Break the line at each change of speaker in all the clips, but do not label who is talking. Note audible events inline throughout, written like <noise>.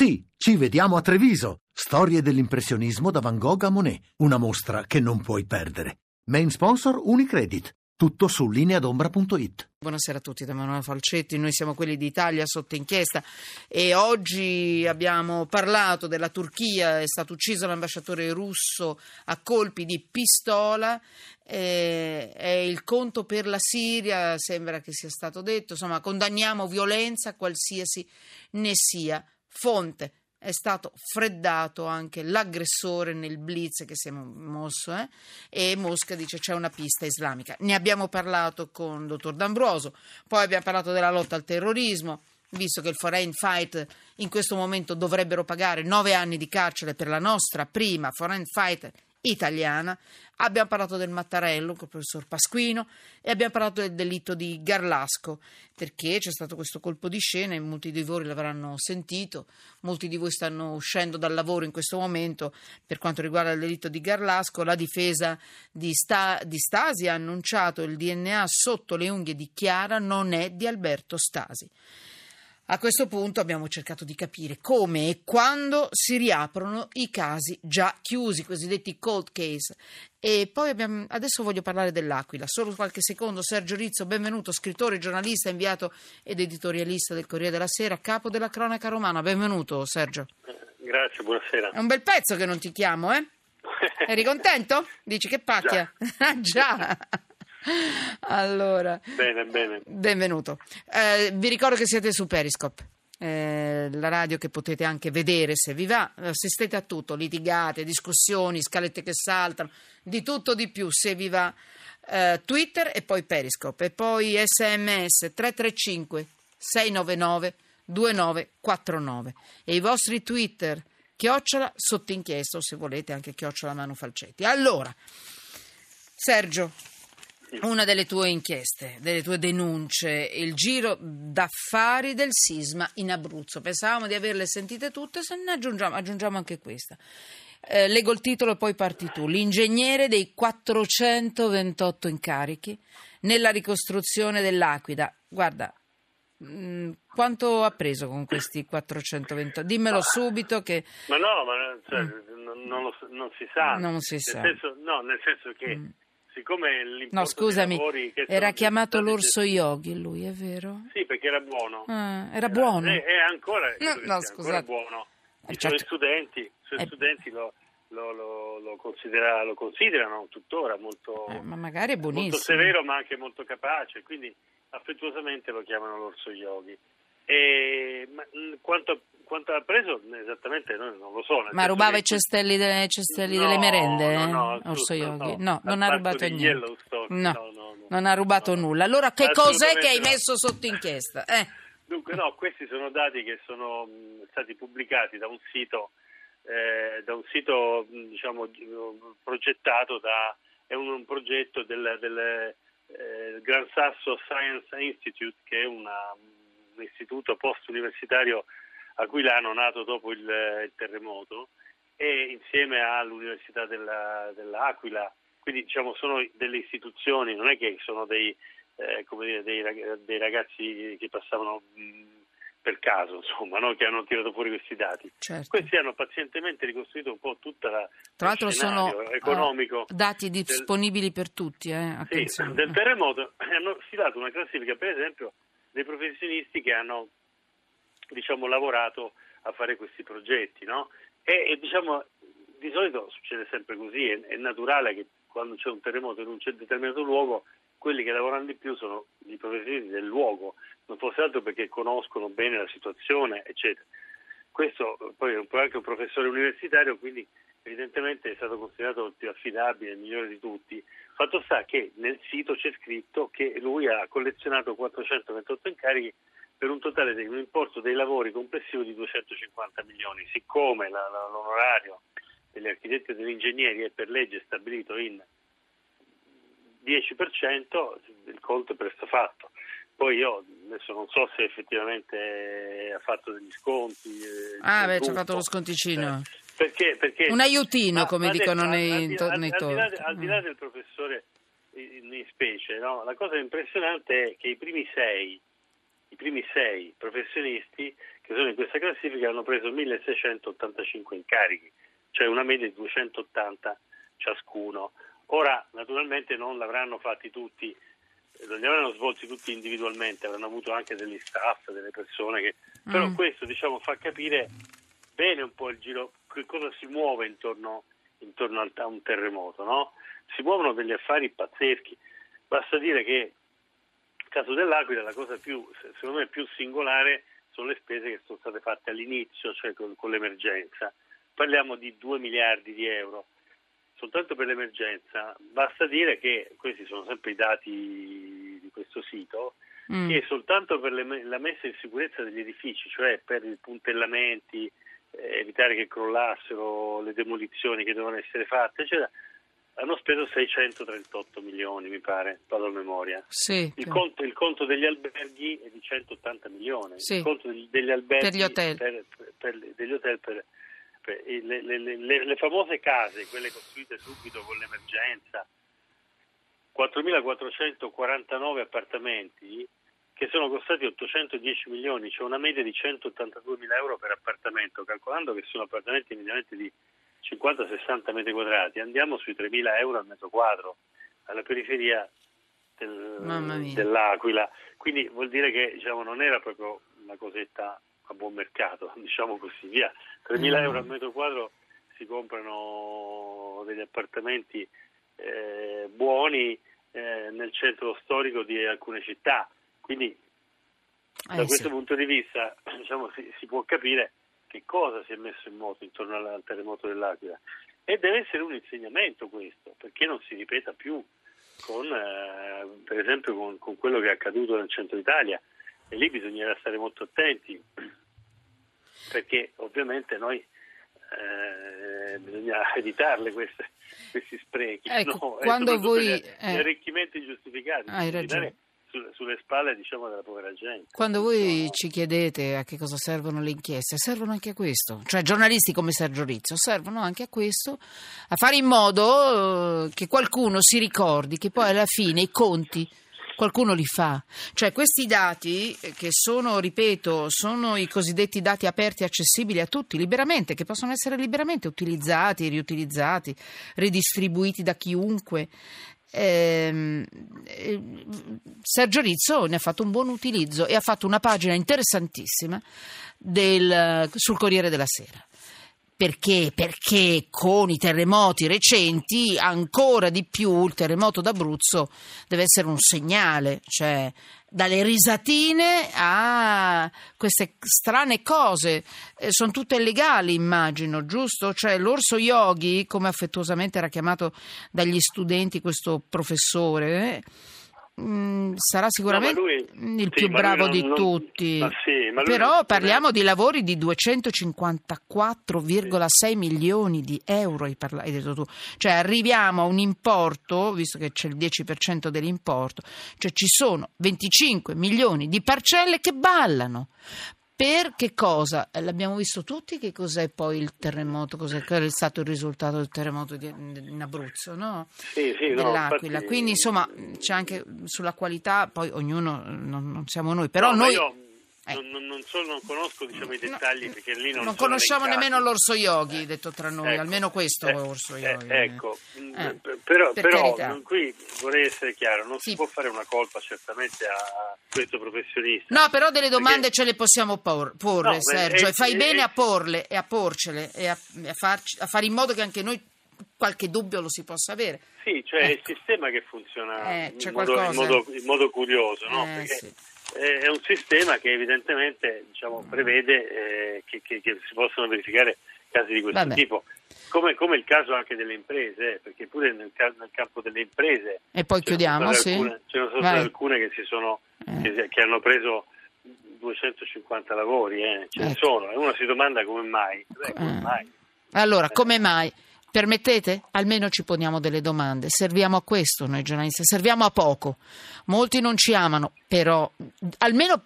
Sì, ci vediamo a Treviso. Storie dell'impressionismo da Van Gogh a Monet. Una mostra che non puoi perdere. Main sponsor Unicredit. Tutto su lineadombra.it.
Buonasera a tutti da Manuela Falcetti, noi siamo quelli d'Italia sotto inchiesta e oggi abbiamo parlato della Turchia, è stato ucciso l'ambasciatore russo a colpi di pistola, eh, è il conto per la Siria, sembra che sia stato detto, insomma condanniamo violenza qualsiasi ne sia fonte è stato freddato anche l'aggressore nel blitz che si è mosso eh? e Mosca dice c'è una pista islamica. Ne abbiamo parlato con il dottor D'Ambroso, poi abbiamo parlato della lotta al terrorismo, visto che il foreign fight in questo momento dovrebbero pagare nove anni di carcere per la nostra prima foreign fighter italiana. Abbiamo parlato del Mattarello con il professor Pasquino e abbiamo parlato del delitto di Garlasco perché c'è stato questo colpo di scena e molti di voi l'avranno sentito, molti di voi stanno uscendo dal lavoro in questo momento per quanto riguarda il delitto di Garlasco. La difesa di, Sta- di Stasi ha annunciato il DNA sotto le unghie di Chiara non è di Alberto Stasi. A questo punto abbiamo cercato di capire come e quando si riaprono i casi già chiusi, i cosiddetti cold case. E poi abbiamo, adesso voglio parlare dell'Aquila. Solo qualche secondo. Sergio Rizzo, benvenuto, scrittore, giornalista, inviato ed editorialista del Corriere della Sera, capo della cronaca romana. Benvenuto, Sergio.
Grazie, buonasera.
È un bel pezzo che non ti chiamo, eh? <laughs> Eri contento? Dici che pacchia? Già. <laughs> Già. Allora,
bene, bene.
Benvenuto. Eh, vi ricordo che siete su Periscope. Eh, la radio che potete anche vedere se vi va, assistete a tutto, litigate, discussioni, scalette che saltano, di tutto di più se vi va. Eh, Twitter e poi Periscope e poi sms 335 699 2949 e i vostri Twitter chiocciola sotto inchiesta o se volete anche chiocciola Manu Falcetti. Allora, Sergio, una delle tue inchieste, delle tue denunce, il giro d'affari del sisma in Abruzzo. Pensavamo di averle sentite tutte, se ne aggiungiamo, aggiungiamo anche questa. Eh, leggo il titolo e poi parti tu. L'ingegnere dei 428 incarichi nella ricostruzione dell'Aquila. Guarda, mh, mm, quanto ha preso con questi 420? Dimmelo subito che...
Ma no, ma cioè, mm. non, lo, non, si sa.
Non si
nel
sa.
Senso, no, nel senso che... Mm siccome
No, scusami, era chiamato l'orso yogi lui, è vero?
Sì, perché era buono.
Ah, era buono?
È, è ancora,
no, no,
ancora buono. I certo. suoi studenti, i suoi eh. studenti lo, lo, lo, lo, considera, lo, considerano tuttora molto,
eh, ma magari è buonissimo.
molto severo ma anche molto capace, quindi affettuosamente lo chiamano l'orso yogi. E, ma, quanto, quanto, ha preso esattamente noi non lo so.
Ma rubava i cestelli, delle, cestelli no, delle merende? No, no, Orso Yogi? No, non ha rubato niente. No, non ha rubato nulla. Allora che cos'è che hai messo sotto inchiesta? Eh.
Dunque no, questi sono dati che sono stati pubblicati da un sito, eh, da un sito diciamo, progettato da, è un, un progetto del, del eh, Gran Sasso Science Institute che è una un istituto post-universitario aquilano nato dopo il, il, terremoto e insieme all'Università della, dell'Aquila, quindi diciamo sono delle istituzioni, non è che sono dei, eh, dire, dei, dei ragazzi che passavano mh, per caso, insomma, no? che hanno tirato fuori questi dati.
Certo.
Questi hanno pazientemente ricostruito un po' tutta la
Tra l'altro sono
economico
uh, dati disponibili del, per tutti, eh?
Sì, del terremoto <clears throat> hanno stilato una classifica, per esempio, dei professionisti che hanno diciamo, lavorato a fare questi progetti. No? E, e diciamo, di solito succede sempre così, è, è, naturale che quando c'è un terremoto in un determinato luogo quelli che lavorano di più sono i professionisti del luogo, non fosse altro perché conoscono bene la situazione, eccetera. Questo poi è anche un professore universitario, quindi evidentemente è stato considerato il più affidabile, il migliore di tutti. Fatto sta che nel sito c'è scritto che lui ha collezionato 428 incarichi per un totale di un importo dei lavori complessivo di 250 milioni. Siccome la, la, l'onorario degli architetti e degli ingegneri è per legge stabilito in 10%, il conto è presto fatto. Poi io adesso non so se effettivamente ha fatto degli sconti.
Eh, ah, beh, ci ha fatto lo sconticino.
Eh, perché, perché,
un aiutino, ma, come ma dicono detto, nei,
al, al,
nei
al, al, al di là del professore in, in specie, no? la cosa impressionante è che i primi sei primi sei professionisti che sono in questa classifica hanno preso 1685 incarichi, cioè una media di 280 ciascuno. Ora, naturalmente non l'avranno fatti tutti, non li avranno svolti tutti individualmente, avranno avuto anche degli staff, delle persone che... Mm. Però questo diciamo, fa capire bene un po' il giro, che cosa si muove intorno, intorno a un terremoto, no? Si muovono degli affari pazzeschi. Basta dire che nel caso dell'Aquila la cosa più, secondo me, più singolare sono le spese che sono state fatte all'inizio, cioè con, con l'emergenza. Parliamo di 2 miliardi di euro soltanto per l'emergenza. Basta dire che questi sono sempre i dati di questo sito, mm. che soltanto per le, la messa in sicurezza degli edifici, cioè per i puntellamenti, eh, evitare che crollassero le demolizioni che devono essere fatte, eccetera, hanno speso 638 milioni, mi pare, vado a memoria.
Sì,
il, conto, il, conto, degli alberghi è di 180 milioni.
Sì.
Il conto degli, degli alberghi
per gli hotel
per, per, per, degli hotel per le, le, le, le, famose case, quelle costruite subito con l'emergenza, 4.449 appartamenti che sono costati 810 milioni, cioè una media di 182 mila euro per appartamento, calcolando che sono appartamenti mediamente di 50-60 metri quadrati, andiamo sui 3.000 euro al metro quadro, alla periferia del, dell'Aquila. Quindi vuol dire che diciamo, non era proprio una cosetta a buon mercato, <laughs> diciamo così via. 3.000 mm. euro al metro quadro si comprano degli appartamenti eh, buoni eh, nel centro storico di alcune città, quindi eh, da questo sì. punto di vista <clears throat> diciamo, si, si, può capire che cosa si è messo in moto intorno al, terremoto dell'Aquila e deve essere un insegnamento questo, perché non si ripeta più con, eh, per esempio con, con quello che è accaduto nel centro Italia e lì bisognerà stare molto attenti perché ovviamente noi eh, bisogna <laughs> evitarle queste, questi sprechi,
ecco, no? quando voi,
gli, eh, arricchimenti ingiustificati,
hai ragione.
Sulle, sulle spalle diciamo, della povera gente.
Quando voi no. ci chiedete a che cosa servono le inchieste, servono anche a questo, cioè giornalisti come Sergio Rizzo servono anche a questo, a fare in modo eh, che qualcuno si ricordi che poi alla fine i conti qualcuno li fa. Cioè questi dati, eh, che sono, ripeto, sono i cosiddetti dati aperti e accessibili a tutti liberamente, che possono essere liberamente utilizzati, riutilizzati, ridistribuiti da chiunque. Eh, Sergio Rizzo ne ha fatto un buon utilizzo e ha fatto una pagina interessantissima del, sul Corriere della Sera. Perché? Perché con i terremoti recenti ancora di più il terremoto d'Abruzzo deve essere un segnale, cioè dalle risatine a queste strane cose, eh, sono tutte legali immagino, giusto? Cioè l'orso yogi, come affettuosamente era chiamato dagli studenti questo professore, eh? Mm, sarà sicuramente no, lui, il sì, più bravo non, di non, tutti. Sì, Però parliamo è... di lavori di 254,6 milioni di euro, hai, parla- hai detto tu. Cioè arriviamo a un importo, visto che c'è il 10% dell'importo, cioè ci sono 25 milioni di parcelle che ballano. Per che cosa? Eh, l'abbiamo visto tutti che cos'è poi il terremoto, cos'è è stato il risultato del terremoto di, in Abruzzo, no?
Sì, sì,
Dell'Aquila.
No.
Quindi insomma c'è anche sulla qualità, poi ognuno non, non siamo noi, però no, noi...
Io eh. Non, non, so, non, conosco diciamo, i dettagli no, perché lì non,
non conosciamo nemmeno l'orso yogi, eh. detto tra noi, ecco, almeno questo eh, orso eh, yogi.
ecco, eh. però, per però qui vorrei essere chiaro, non sì. si può fare una colpa certamente a questo professionista.
No, però delle domande perché... ce le possiamo por- porre, no, Sergio, e fai bene a porle e a porcele e a, a, farci, a fare in modo che anche noi qualche dubbio lo si possa avere.
Sì, cioè ecco. è il sistema che funziona eh, in, modo, in, modo, in, modo, curioso, no?
Eh, sì
è un sistema che evidentemente diciamo, prevede eh, che, che, che, si possano verificare casi di questo Vabbè. tipo. Come, come, il caso anche delle imprese, eh, perché pure nel, nel, campo delle imprese.
E poi chiudiamo, sì.
Alcune, ce ne sono state alcune che, sono, eh. che, hanno preso 250 lavori, eh. ce ecco. ne sono, e uno si domanda come mai. Beh, come mai?
Allora, come mai? Permettete? Almeno ci poniamo delle domande. Serviamo a questo noi giornalisti, serviamo a poco. Molti non ci amano, però almeno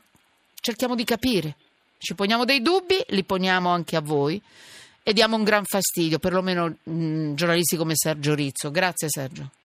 cerchiamo di capire. Ci poniamo dei dubbi, li poniamo anche a voi e diamo un gran fastidio, perlomeno mh, giornalisti come Sergio Rizzo. Grazie Sergio.